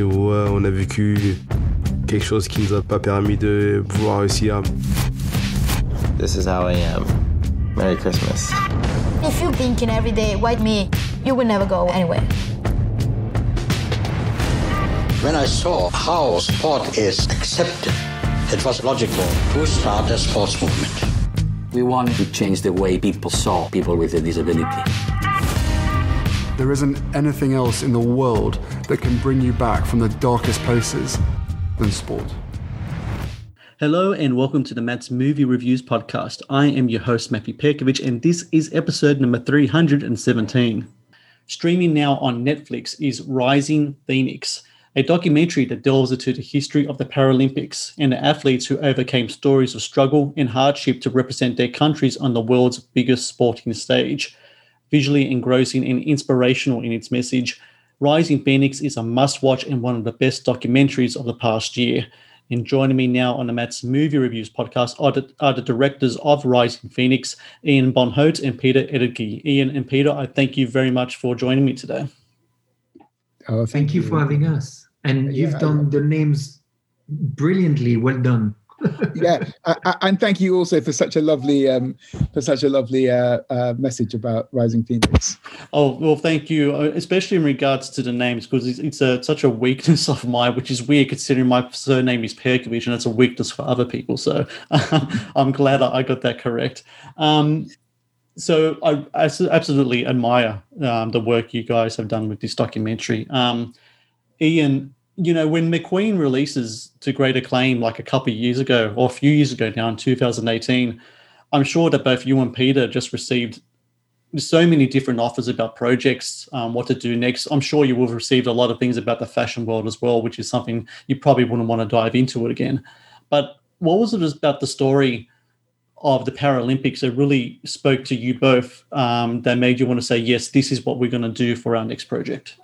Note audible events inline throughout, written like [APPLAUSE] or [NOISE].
ouais, on a vécu quelque chose qui nous a pas permis de pouvoir réussir. This is how I am. Merry Christmas. If you thinking every day, white me, you will never go anywhere. When I saw how sport is accepted, it was logical to start a sports movement. We wanted to change the way people saw people with a disability. There isn't anything else in the world that can bring you back from the darkest places than sport. Hello and welcome to the Matt's Movie Reviews podcast. I am your host, Matthew Perkovich, and this is episode number 317. Streaming now on Netflix is Rising Phoenix, a documentary that delves into the history of the Paralympics and the athletes who overcame stories of struggle and hardship to represent their countries on the world's biggest sporting stage. Visually engrossing and inspirational in its message, Rising Phoenix is a must watch and one of the best documentaries of the past year. And joining me now on the Matt's Movie Reviews podcast are the, are the directors of Rising Phoenix, Ian Bonhote and Peter Ettedgui. Ian and Peter, I thank you very much for joining me today. Oh, thank, you for having us. And you've Yeah, done the names brilliantly. Well done. Yeah, I, I- and thank you also for such a lovely, um, for such a lovely uh, uh, message about Rising Phoenix. Oh well, thank you, uh, especially in regards to the names, because it's, it's a, such a weakness [LAUGHS] of mine, which is weird considering my surname is Perkovich, and it's a weakness for other people. So [LAUGHS] I'm glad I I got that correct. Um, so I absolutely admire um, the work you guys have done with this documentary. Um, Ian, you know, when McQueen releases to great acclaim like a couple of years ago, or a few years ago now in 2018, I'm sure that both you and Peter just received so many different offers about projects, um, what to do next. I'm sure you will have received a lot of things about the fashion world as well, which is something you probably wouldn't want to dive into it again. But what was it about the story of the Paralympics that really spoke to you both um, that made you want to say, yes, this is what we're going to do for our next project?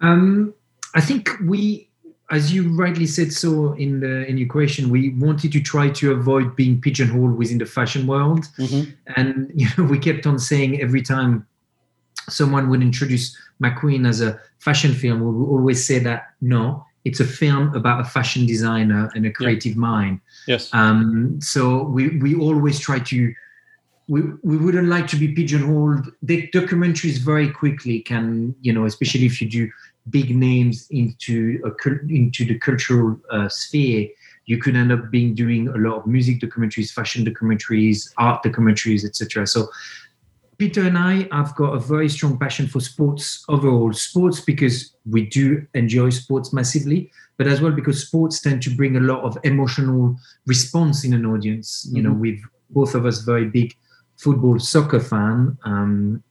Um, I think we, as you rightly said so in the in your question, we wanted to try to avoid being pigeonholed within the fashion world, Mhm. and you know we kept on saying every time someone would introduce McQueen as a fashion film, we would always say that no, it's a film about a fashion designer and a creative mind. Yes. Um, so we we always try to. We, we wouldn't like to be pigeonholed. The documentaries very quickly can, you know, especially if you do big names into a into the cultural uh, sphere, you could end up being doing a lot of music documentaries, fashion documentaries, art documentaries, etc. So Peter and I have got a very strong passion for sports overall. Sports because we do enjoy sports massively, but as well because sports tend to bring a lot of emotional response in an audience. You know, Mhm. we've both of us very big football soccer fan, um,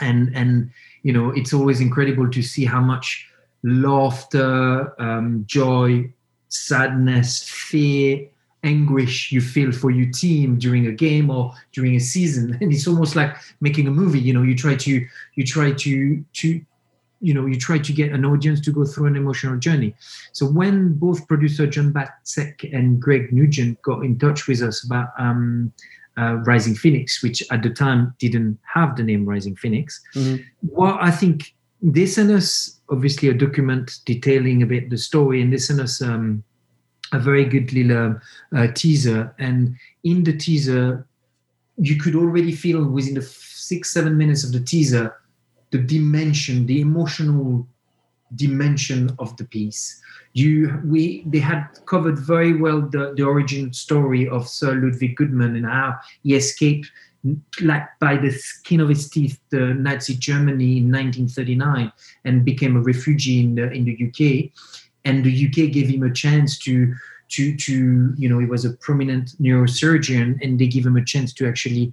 and and you know it's always incredible to see how much laughter, um, joy, sadness, fear, anguish you feel for your team during a game or during a season. [LAUGHS] And it's almost like making a movie you know you try to you try to to you know you try to get an audience to go through an emotional journey. So when both producer john battsek and greg nugent got in touch with us about um, uh, rising phoenix which at the time didn't have the name rising phoenix Mhm. well i think they sent us obviously a document detailing a bit the story and they sent us um, a very good little uh, teaser and in the teaser you could already feel within the six seven minutes of the teaser the dimension the emotional dimension of the piece. You we they had covered very well the, the origin story of sir ludwig guttmann and how he escaped like by the skin of his teeth the nazi germany in 1939 and became a refugee in the in the uk and the uk gave him a chance to to to you know he was a prominent neurosurgeon and they give him a chance to actually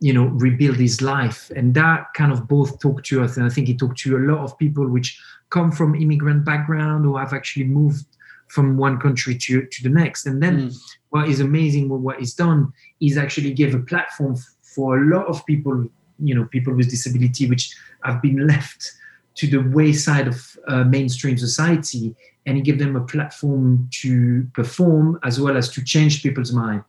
you know rebuild his life. And that kind of both talked to us and i think it talked to a lot of people which come from immigrant background who have actually moved from one country to, to the next. And then mm. what is amazing with what he's done is actually give a platform for a lot of people you know people with disability which have been left to the wayside of uh, mainstream society. And he gave them a platform to perform as well as to change people's mind.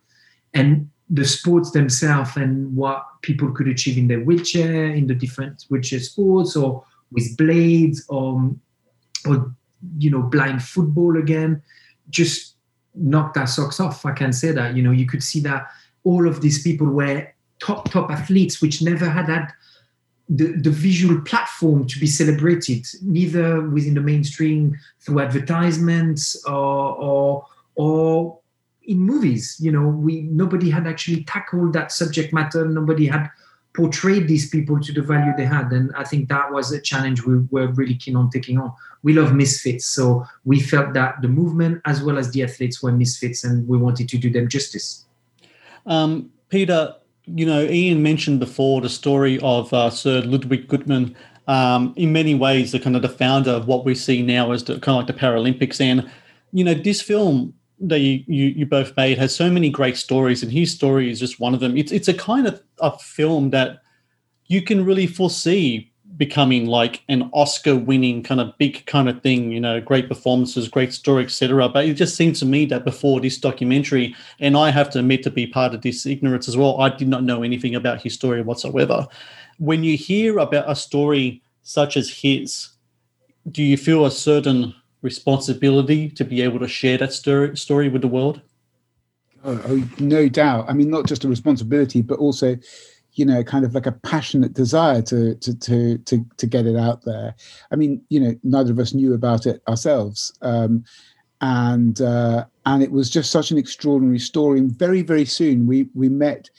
And the sports themselves and what people could achieve in their wheelchair in the different wheelchair sports or with blades or or you know blind football again. Just knocked our socks off. I can say that you know you could see that all of these people were top top athletes which never had had the, the visual platform to be celebrated neither within the mainstream through advertisements or or or in movies you know we nobody had actually tackled that subject matter. Nobody had portrayed these people to the value they had. And i think that was a challenge we were really keen on taking on. We love misfits. So we felt that the movement as well as the athletes were misfits and we wanted to do them justice. Um, peter you know ian mentioned before the story of uh, sir ludwig guttmann um, in many ways the kind of the founder of what we see now as the kind of like the paralympics. And you know this film that you, you, you both made has so many great stories, and his story is just one of them. It's it's a kind of a film that you can really foresee becoming like an Oscar-winning kind of big kind of thing. You know, great performances, great story, etc. But it just seems to me that before this documentary, and I have to admit to be part of this ignorance as well, I did not know anything about his story whatsoever. When you hear about a story such as his, do you feel a certain responsibility to be able to share that story, story with the world? Oh, oh, no doubt. I mean, not just a responsibility, but also, you know, kind of like a passionate desire to to to to to get it out there. I mean, you know, neither of us knew about it ourselves, um, and uh, and it was just such an extraordinary story. And very very soon we we met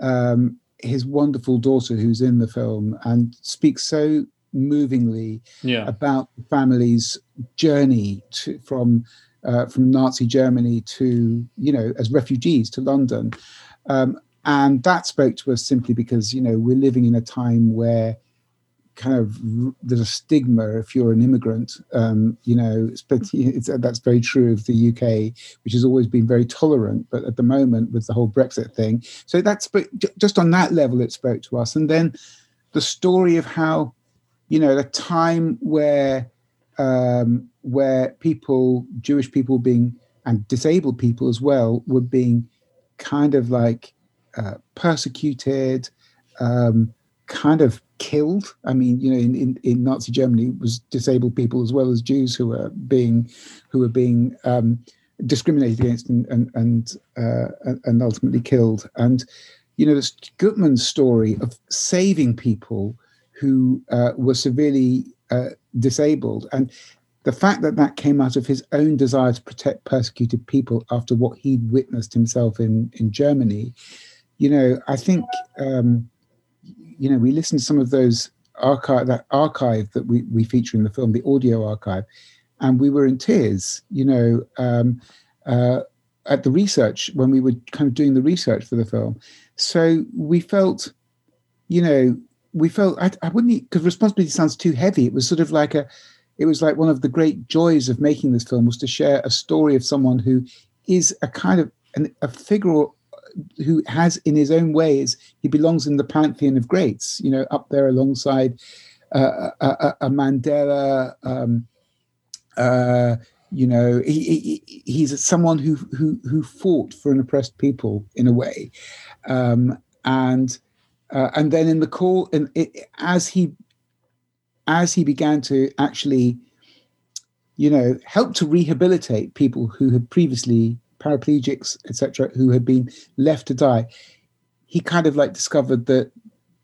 um, his wonderful daughter, who's in the film, and speaks so movingly yeah. about the family's journey to, from uh, from Nazi Germany to you know as refugees to London, um, and that spoke to us simply because you know we're living in a time where kind of there's a stigma if you're an immigrant um, you know it's, [LAUGHS] that's very true of the uk which has always been very tolerant but at the moment with the whole brexit thing. So that's but just on that level it spoke to us. And then the story of how you know, at a time where um, where people, Jewish people being and disabled people as well, were being kind of like uh, persecuted, um, kind of killed. I mean, you know, in, in, in, Nazi Germany, it was disabled people as well as Jews who were being who were being um, discriminated against and and and, uh, and ultimately killed. And you know, this Guttmann's story of saving people who uh, were severely uh, disabled. And the fact that that came out of his own desire to protect persecuted people after what he'd witnessed himself in, in Germany, you know, I think, um, you know, we listened to some of those archive, that archive that we, we feature in the film, the audio archive, and we were in tears, you know, um, uh, at the research when we were kind of doing the research for the film. So we felt, you know, we felt I, I wouldn't because responsibility sounds too heavy. It was sort of like a, it was like one of the great joys of making this film was to share a story of someone who is a kind of an, a figure who has in his own ways he belongs in the pantheon of greats. You know, up there alongside uh, a, a, Mandela. Um, uh, you know, he, he, he's someone who who who fought for an oppressed people in a way, um, and uh, and then in the call, and as he as he began to actually, you know, help to rehabilitate people who had previously paraplegics, etc., who had been left to die, he kind of like discovered that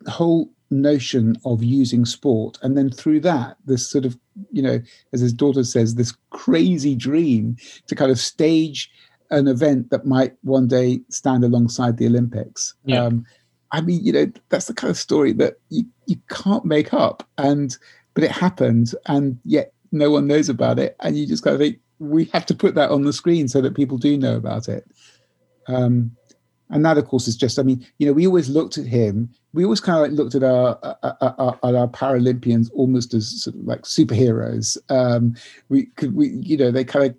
whole notion of using sport, and then through that, this sort of, you know, as his daughter says, this crazy dream to kind of stage an event that might one day stand alongside the Olympics. Yeah. Um, I mean, you know, that's the kind of story that you, you can't make up. And but it happened, and yet no one knows about it. And you just kind of think we have to put that on the screen so that people do know about it. Um, and that of course is just i mean you know we always looked at him we always kind of like looked at our, our, our, our paralympians almost as sort of like superheroes um we could we you know they kind of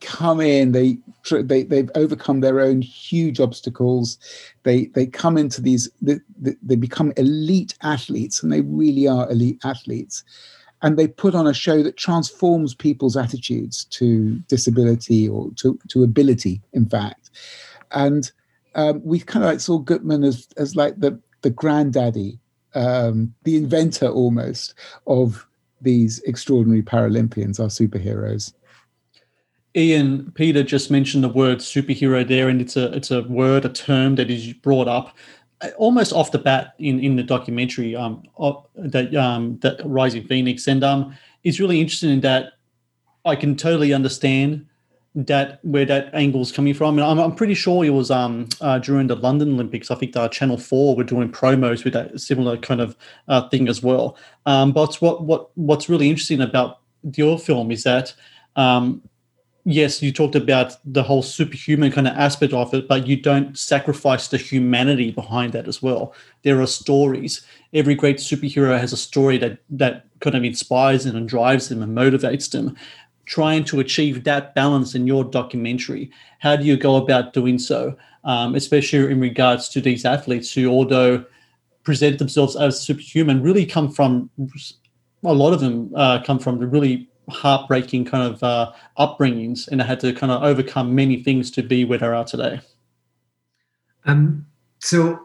come in they they they've overcome their own huge obstacles. They they come into these they, they become elite athletes and they really are elite athletes. And they put on a show that transforms people's attitudes to disability or to, to ability in fact. And um, we kind of like saw Guttmann as as like the the granddaddy, um, the inventor almost of these extraordinary Paralympians, our superheroes. Ian Peter just mentioned the word superhero there, and it's a it's a word, a term that is brought up uh, almost off the bat in in the documentary um that um that Rising Phoenix, and um it's really interesting in that I can totally understand that where that angle's coming from. And I'm, I'm pretty sure it was um uh, during the London Olympics. I think uh, Channel Four were doing promos with that similar kind of uh, thing as well. Um, but what what what's really interesting about your film is that. Um, yes, you talked about the whole superhuman kind of aspect of it, but you don't sacrifice the humanity behind that as well. There are stories. Every great superhero has a story that that kind of inspires them and drives them and motivates them trying to achieve that balance in your documentary. How do you go about doing so, um, especially in regards to these athletes who, although present themselves as superhuman, really come from a lot of them uh, come from the really heartbreaking kind of uh, upbringings and I had to kind of overcome many things to be where they are today. Um, so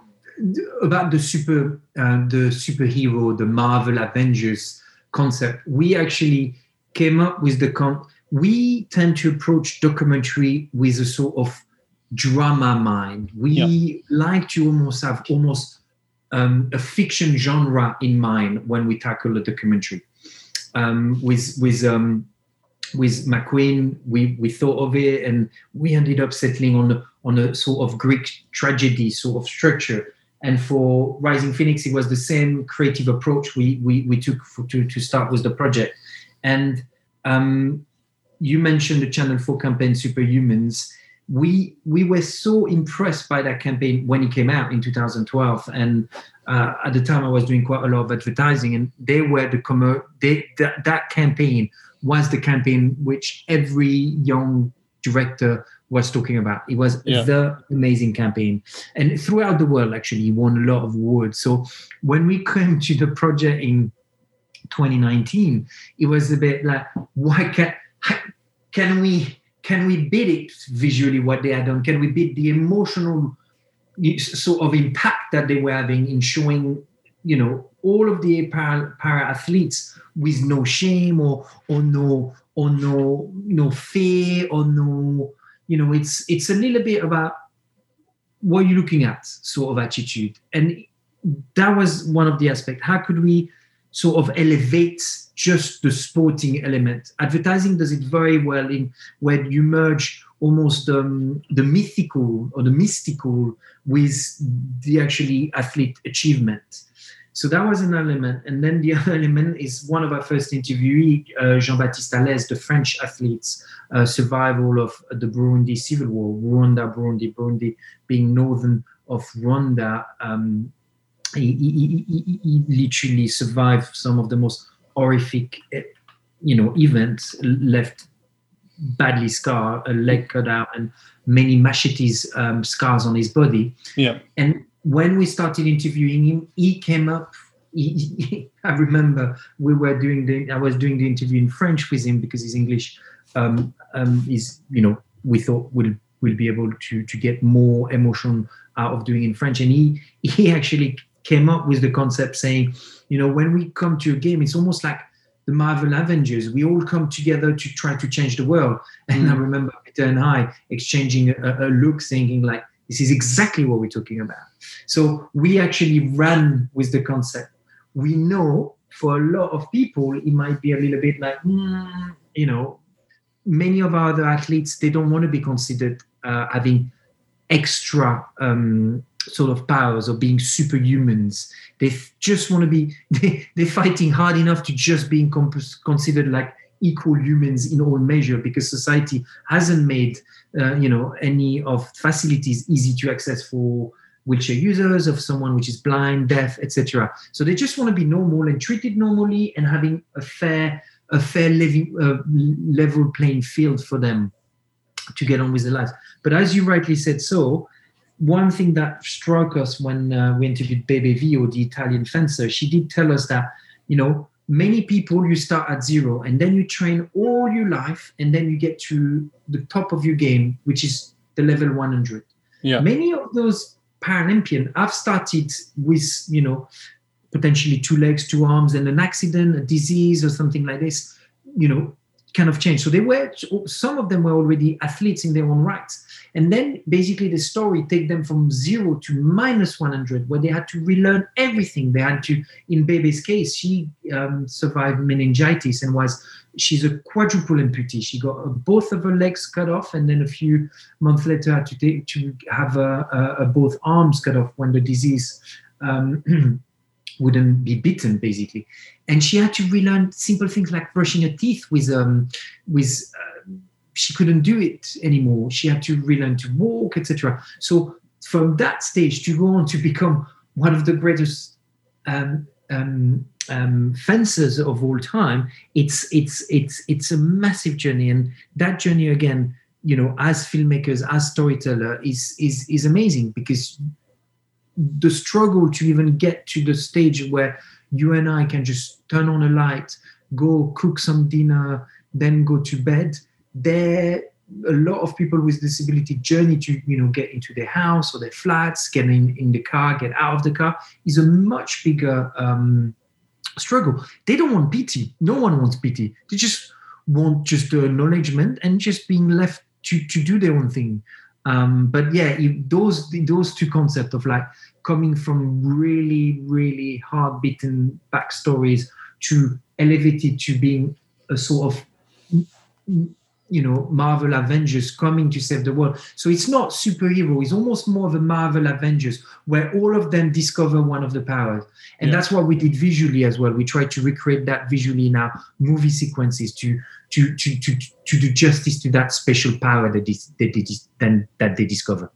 about the super uh, the superhero, the Marvel Avengers concept, we actually came up with the con. We tend to approach documentary with a sort of drama mind. We yeah. like to almost have almost um, a fiction genre in mind when we tackle a documentary. Um, with with um, with McQueen, we we thought of it, and we ended up settling on on a sort of Greek tragedy sort of structure. And for Rising Phoenix, it was the same creative approach we we, we took for, to to start with the project. And um, you mentioned the Channel 4 campaign Superhumans. We we were so impressed by that campaign when it came out in 2012, and uh, at the time I was doing quite a lot of advertising, and they were the commer- they, that, that campaign was the campaign which every young director was talking about. It was yeah. the amazing campaign, and throughout the world, actually, he won a lot of awards. So when we came to the project in 2019, it was a bit like, why can can we can we beat it visually what they had done? Can we beat the emotional sort of impact that they were having in showing, you know, all of the para, para athletes with no shame or or no or no no fear or no, you know, it's it's a little bit about what you're looking at sort of attitude and that was one of the aspects how could we sort of elevates just the sporting element. Advertising does it very well in where you merge almost um, the mythical or the mystical with the actually athlete achievement. So that was an element. And then the [LAUGHS] other element is one of our first interviewees, uh, Jean-Baptiste Alaize, the French athlete's uh, survival of the Burundi civil war, Rwanda, Burundi, Burundi being northern of Rwanda, um, he, he, he, he literally survived some of the most horrific, eh, you know, events. Left badly scarred, a leg cut out, and many machetes um, scars on his body. Yeah. And when we started interviewing him, he came up. He, [LAUGHS] I remember we were doing the. I was doing the interview in French with him because his English um, um, is, you know, we thought will will be able to to get more emotion out of doing in French, and he he actually came up with the concept saying, you know, when we come to a game, it's almost like the Marvel Avengers. We all come together to try to change the world. And mm. I remember Peter and I exchanging a, a look, thinking like, this is exactly what we're talking about. So we actually ran with the concept. We know for a lot of people, it might be a little bit like, mm, you know, many of our other athletes, they don't want to be considered uh, having extra um, sort of powers or being superhumans. They just want to be, [LAUGHS] they, they're fighting hard enough to just being considered like equal humans in all measure because society hasn't made uh, you know any of facilities easy to access for wheelchair users of someone which is blind deaf etc so they just want to be normal and treated normally and having a fair a fair living uh, level playing field for them to get on with their lives but as you rightly said so one thing that struck us when uh, we interviewed Bebe Vio, the Italian fencer, she did tell us that, you know, many people you start at zero and then you train all your life and then you get to the top of your game, which is the level 100. Yeah. Many of those Paralympian have started with, you know, potentially two legs, two arms, and an accident, a disease, or something like this, you know, kind of change. So they were, some of them were already athletes in their own rights. And then basically the story take them from zero to minus 100, where they had to relearn everything. They had to, in Bebe's case, she um, survived meningitis and was, she's a quadruple amputee. She got both of her legs cut off, and then a few months later had to take to have both arms cut off when the disease um, [CLEARS THROAT] wouldn't be bitten, basically. And she had to relearn simple things like brushing her teeth with um, with uh, she couldn't do it anymore. She had to relearn to walk, etc. So from that stage to go on to become one of the greatest um, um, um, fencers of all time, it's it's it's it's a massive journey, and that journey again, you know, as filmmakers, as storyteller, is is is amazing because the struggle to even get to the stage where you and I can just turn on a light, go cook some dinner, then go to bed there a lot of people with disability journey to you know get into their house or their flats get in, in the car get out of the car is a much bigger um, struggle. They don't want pity no one wants pity they just want just the acknowledgement and just being left to, to do their own thing. Um, but yeah those those two concepts of like coming from really really hard beaten backstories to elevated to being a sort of you know marvel avengers coming to save the world so it's not superhero it's almost more of a marvel avengers where all of them discover one of the powers and yeah. that's what we did visually as well we tried to recreate that visually in our movie sequences to to to to, to do justice to that special power that they, that they, then that they discover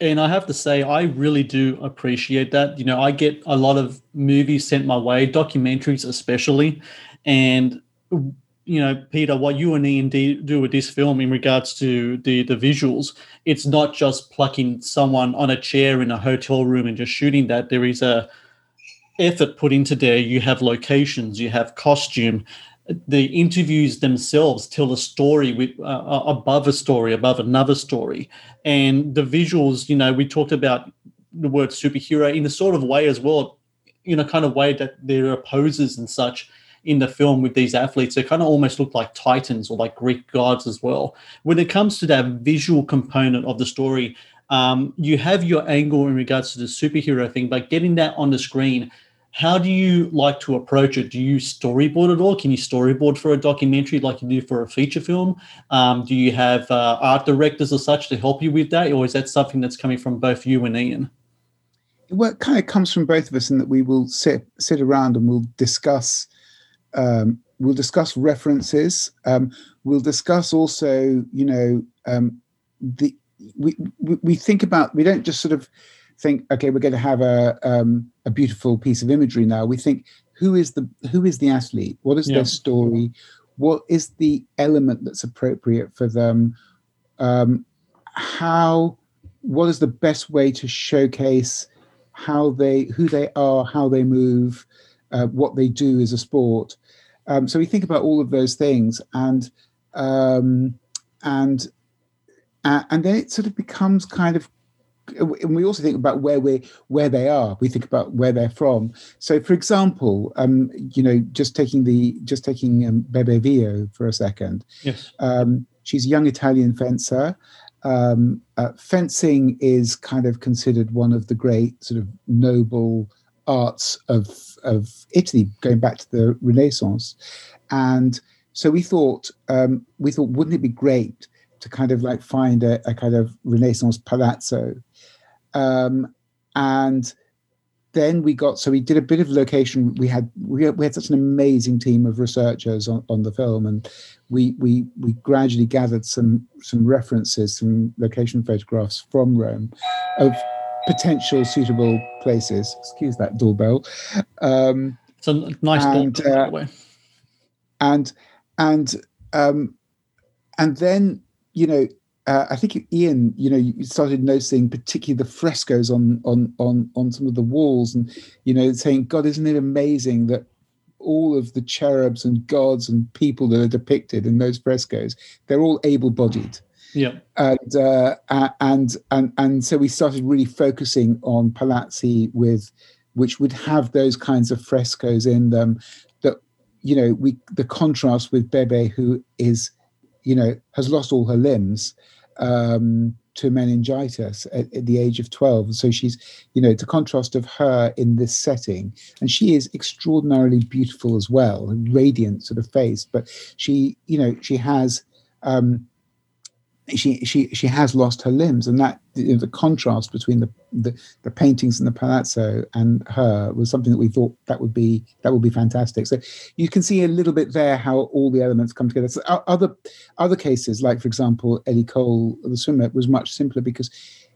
and I have to say, I really do appreciate that. You know, I get a lot of movies sent my way, documentaries especially, and you know, Peter, what you and Ian do with this film in regards to the the visuals, it's not just plucking someone on a chair in a hotel room and just shooting that. There is a effort put into there. You have locations, you have costume. The interviews themselves tell a story with uh, uh above a story, above another story, and the visuals. You know, we talked about the word superhero in the sort of way as well, in a kind of way that there are poses and such in the film with these athletes. They kind of almost look like titans or like Greek gods as well. When it comes to that visual component of the story, um, you have your angle in regards to the superhero thing, but getting that on the screen, how do you like to approach it? Do you storyboard at all? Can you storyboard for a documentary like you do for a feature film? Um, do you have uh, art directors or such to help you with that, or is that something that's coming from both you and Ian? Well, it kind of comes from both of us in that we will sit sit around and we'll discuss um, we'll discuss references. Um, we'll discuss also, you know, um, the we, we, we think about we don't just sort of think okay we're going to have a um, a beautiful piece of imagery now. We think who is the who is the athlete? What is yeah. their story? What is the element that's appropriate for them? Um, how what is the best way to showcase how they who they are, how they move, uh, what they do as a sport. Um, so we think about all of those things, and um, and uh, and then it sort of becomes kind of. And we also think about where we where they are. We think about where they're from. So, for example, um, you know, just taking the just taking um, Bebe Vio for a second. Yes. Um, she's a young Italian fencer. Um, uh, fencing is kind of considered one of the great sort of noble arts of of Italy, going back to the Renaissance, and so we thought um, we thought wouldn't it be great to kind of like find a, a kind of Renaissance palazzo, um, and then we got so we did a bit of location. We had we had, we had such an amazing team of researchers on, on the film, and we we we gradually gathered some some references, some location photographs from Rome of potential suitable places. Excuse that doorbell. Um, it's a nice and, doorbell, by uh, the way. and and um, and then you know uh, I think Ian, you know, you started noticing particularly the frescoes on on on on some of the walls, and you know, saying, "God, isn't it amazing that all of the cherubs and gods and people that are depicted in those frescoes, they're all able-bodied." Yeah. and uh, and and and so we started really focusing on palazzi with which would have those kinds of frescoes in them that you know we the contrast with bebe who is you know has lost all her limbs um to meningitis at, at the age of 12 so she's you know the contrast of her in this setting. And she is extraordinarily beautiful as well radiant sort of face. But she you know she has um she she she has lost her limbs, and that the contrast between the, the the paintings in the palazzo and her was something that we thought that would be that would be fantastic. So you can see a little bit there how all the elements come together. So other other cases, like for example, Ellie Cole, the swimmer, was much simpler because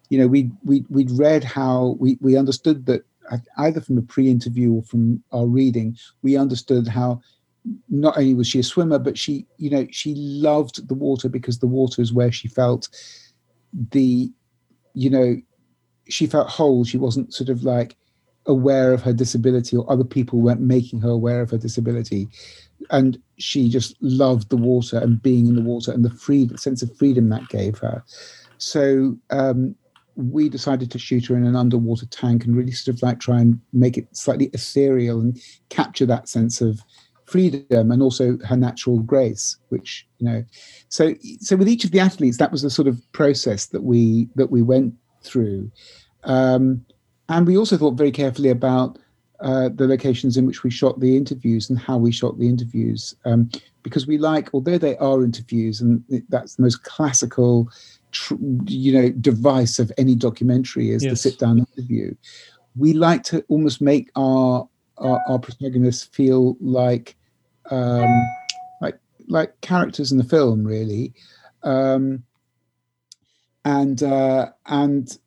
you know we we we'd read how we we understood that uh, either from a pre-interview or from our reading, we understood how not only was she a swimmer, but she, you know, she loved the water because the water is where she felt the, you know, she felt whole. She wasn't sort of like aware of her disability or other people weren't making her aware of her disability. And she just loved the water and being in the water and the free sense of freedom that gave her. So um, we decided to shoot her in an underwater tank and really sort of like try and make it slightly ethereal and capture that sense of freedom and also her natural grace which you know. So so with each of the athletes that was the sort of process that we that we went through. Um, and we also thought very carefully about uh, the locations in which we shot the interviews and how we shot the interviews. Um, because we like although they are interviews and that's the most classical tr- you know device of any documentary is the sit down interview we like to almost make our our, our protagonists feel like um, like like characters in the film, really, um, and uh, and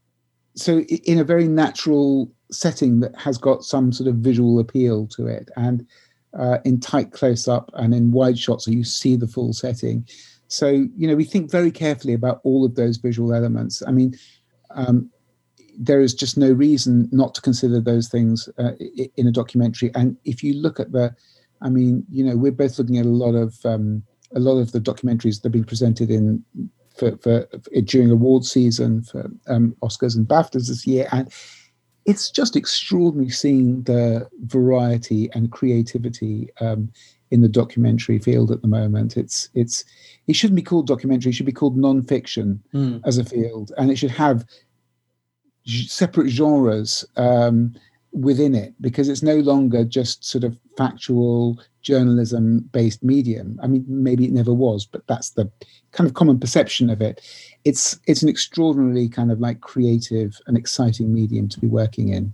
so in a very natural setting that has got some sort of visual appeal to it, and uh, in tight close up and in wide shots, so you see the full setting. So you know we think very carefully about all of those visual elements. I mean. Um, there is just no reason not to consider those things uh, in a documentary. And if you look at the, I mean, you know, we're both looking at a lot of um, a lot of the documentaries that have been presented in for, for, for during award season for um, Oscars and BAFTAs this year, and it's just extraordinary seeing the variety and creativity um, in the documentary field at the moment. It's it's it shouldn't be called documentary; it should be called non-fiction Hmm. as a field, and it should have separate genres um, within it because it's no longer just sort of factual journalism based medium. I mean, maybe it never was, but that's the kind of common perception of it. It's it's an extraordinarily kind of like creative and exciting medium to be working in.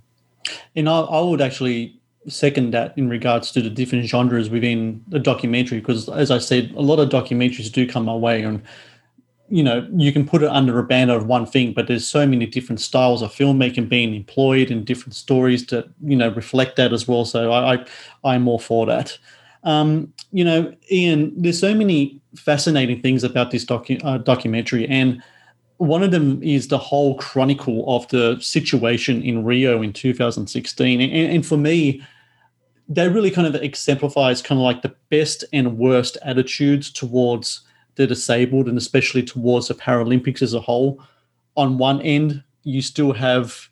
And I, I would actually second that in regards to the different genres within the documentary, because as I said, a lot of documentaries do come my way, and you know you can put it under a banner of one thing, but there's so many different styles of filmmaking being employed and different stories to you know reflect that as well. So I, I I'm all for that. Um, you know, Ian, there's so many fascinating things about this docu- uh, documentary, and one of them is the whole chronicle of the situation in Rio in 2016. And, and for me, that really kind of exemplifies kind of like the best and worst attitudes towards the disabled and especially towards the Paralympics as a whole. On one end, you still have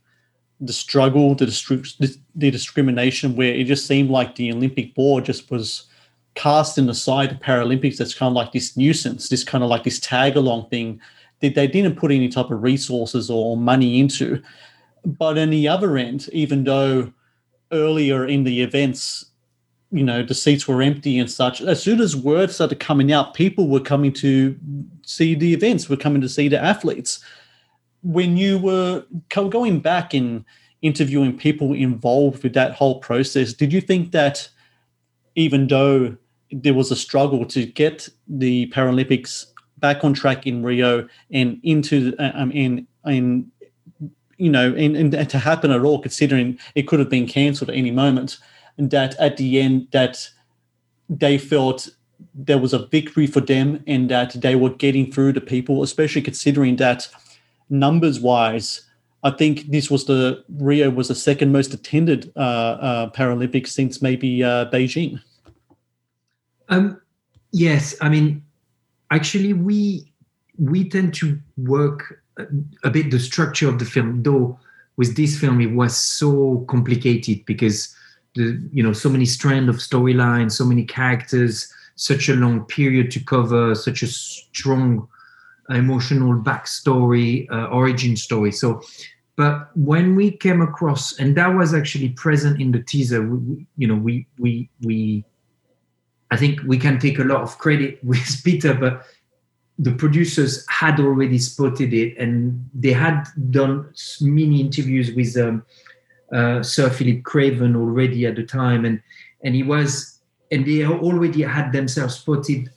the struggle, the, distri- the discrimination, where it just seemed like the Olympic board just was casting aside the Paralympics that's kind of like this nuisance, this kind of like this tag along thing that they didn't put any type of resources or money into. But on the other end, even though earlier in the events, you know, the seats were empty and such, as soon as word started coming out, people were coming to see the events, were coming to see the athletes. When you were going back in interviewing people involved with that whole process, did you think that even though there was a struggle to get the Paralympics back on track in Rio and into um, in in you know and, and to happen at all, considering it could have been cancelled at any moment, and that at the end that they felt there was a victory for them and that they were getting through to people, especially considering that numbers wise, I think this was the Rio was the second most attended uh, uh, Paralympics since maybe uh, Beijing. Um, yes, I mean, actually, we we tend to work a, a bit the structure of the film. Though with this film, it was so complicated because the you know so many strand of storylines, so many characters, such a long period to cover, such a strong emotional backstory, uh, origin story. So, but when we came across, and that was actually present in the teaser, we, we, you know, we we we I think we can take a lot of credit [LAUGHS] with Peter, but the producers had already spotted it and they had done many interviews with um, uh, Sir Philip Craven already at the time, and and he was and they already had themselves spotted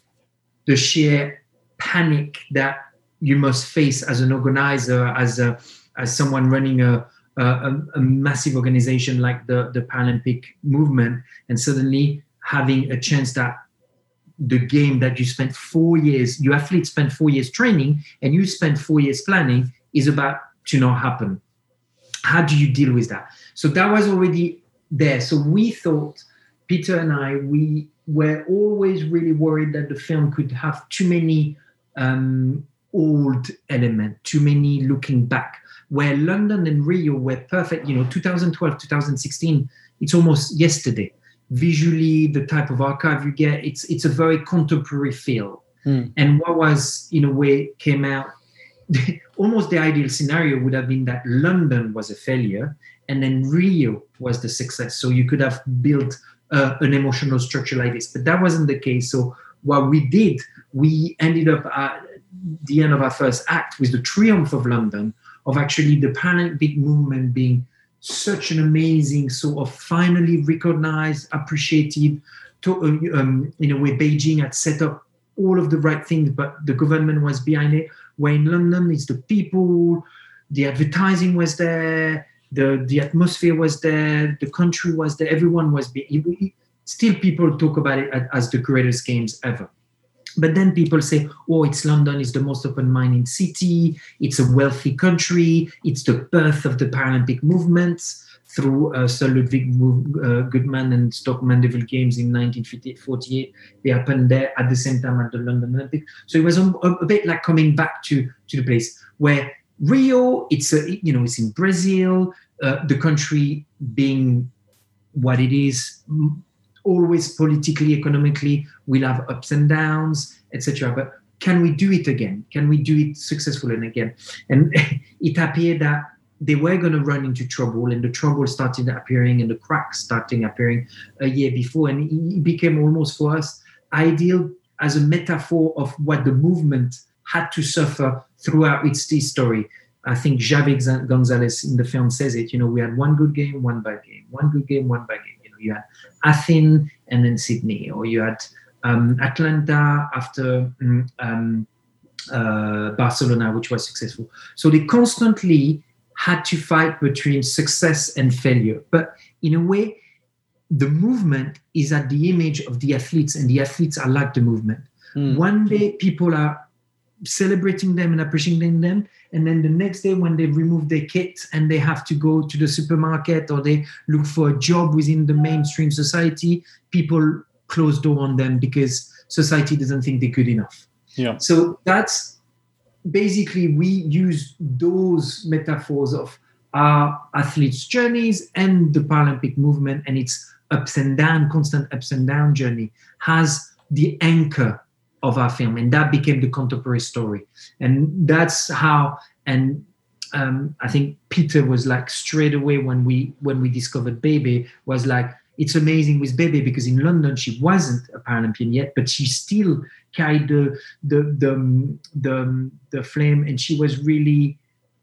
the sheer panic that you must face as an organizer, as a as someone running a a, a massive organization like the the Paralympic movement, and suddenly having a chance that the game that you spent four years, your athletes spent four years training and you spent four years planning is about to not happen. How do you deal with that? So that was already there. So we thought, Peter and I, we were always really worried that the film could have too many um, old elements, too many looking back. Where London and Rio were perfect, you know, 2012, 2016, it's almost yesterday visually the type of archive you get it's it's a very contemporary feel mm. and what was in a way came out [LAUGHS] almost the ideal scenario would have been that london was a failure and then rio was the success so you could have built uh, an emotional structure like this but that wasn't the case so what we did we ended up at the end of our first act with the triumph of london of actually the paralympic movement being such an amazing sort of finally recognized, appreciated. To, uh, um, in a way, Beijing had set up all of the right things, but the government was behind it. Where in London, it's the people, the advertising was there, the the atmosphere was there, the country was there, everyone was. Still, people talk about it as the greatest games ever. But then people say, oh, it's London, it's the most open minded city, it's a wealthy country, it's the birth of the Paralympic movement through uh, Sir Ludwig uh, Guttmann and Stoke Mandeville Games in 1948. They happened there at the same time at the London Olympics. So it was a, a, bit like coming back to, to the place where Rio, it's a, you know, it's in Brazil, uh, the country being what it is, always politically, economically, we'll have ups and downs, etc. But can we do it again? Can we do it successfully and again? And [LAUGHS] it appeared that they were going to run into trouble, and the trouble started appearing, and the cracks starting appearing a year before, and it became almost for us ideal as a metaphor of what the movement had to suffer throughout its history. I think Javi Gonzalez in the film says it. You know, we had one good game, one bad game, one good game, one bad game you had Athens and then Sydney, or you had um, Atlanta after mm, um, uh, Barcelona, which was successful. So they constantly had to fight between success and failure. But in a way, the movement is at the image of the athletes, and the athletes are like the movement. Mm. One day, people are celebrating them and appreciating them. And then the next day, when they remove their kit and they have to go to the supermarket or they look for a job within the mainstream society, people close door on them because society doesn't think they're good enough. Yeah. So that's basically we use those metaphors of our athletes' journeys and the Paralympic movement and its ups and down, constant ups and down journey has the anchor of our film, and that became the contemporary story. And that's how. And um, I think Peter was like straight away when we when we discovered Bebe was like it's amazing with Bebe because in London she wasn't a Paralympian yet, but she still carried the the the the, the flame, and she was really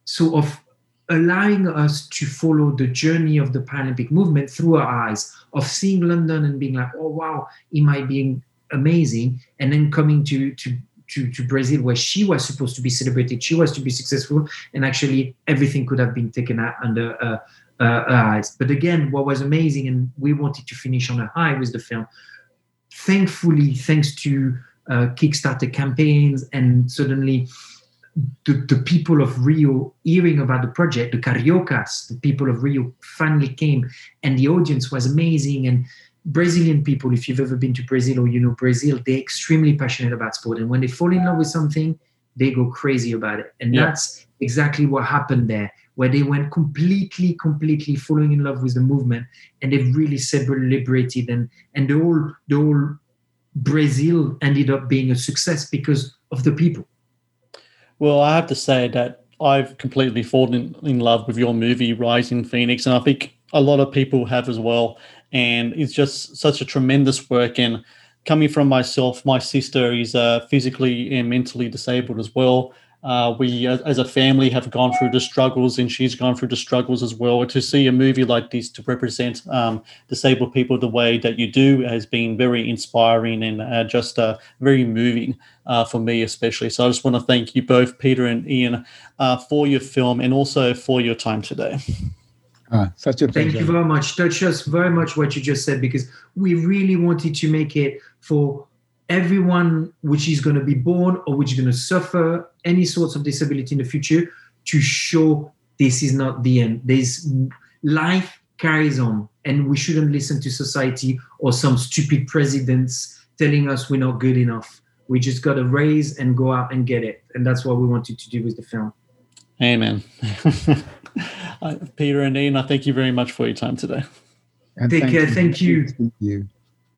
sort of allowing us to follow the journey of the Paralympic movement through our eyes of seeing London and being like, oh wow, it might be amazing, and then coming to to to, to Brazil where she was supposed to be celebrated, she was to be successful, and actually everything could have been taken out under uh, uh, eyes. But again, what was amazing, and we wanted to finish on a high with the film. Thankfully, thanks to uh, Kickstarter campaigns and suddenly the, the people of Rio hearing about the project, the Cariocas, the people of Rio finally came, and the audience was amazing. And Brazilian people, if you've ever been to Brazil or you know Brazil, they're extremely passionate about sport. And when they fall in love with something, they go crazy about it. And Yeah. that's exactly what happened there, where they went completely, completely falling in love with the movement, and they've really celebrated and and the whole the whole Brazil ended up being a success because of the people. Well, I have to say that I've completely fallen in, in love with your movie, Rising Phoenix, and I think a lot of people have as well. And it's just such a tremendous work. And coming from myself, my sister is uh, physically and mentally disabled as well. Uh, we, as, a family, have gone through the struggles, and she's gone through the struggles as well. To see a movie like this to represent um, disabled people the way that you do has been very inspiring and uh, just uh, very moving uh, for me, especially. So I just want to thank you both, Peter and Ian, uh, for your film and also for your time today. Ah, such a Thank you very much. Touch us very much what you just said because we really wanted to make it for everyone which is going to be born or which is going to suffer any sorts of disability in the future to show this is not the end. There's life carries on and we shouldn't listen to society or some stupid presidents telling us we're not good enough. We just got to raise and go out and get it. And that's what we wanted to do with the film. Amen. [LAUGHS] Uh, Peter and Ian, I thank you very much for your time today. And Take care. Thank you. Thank you.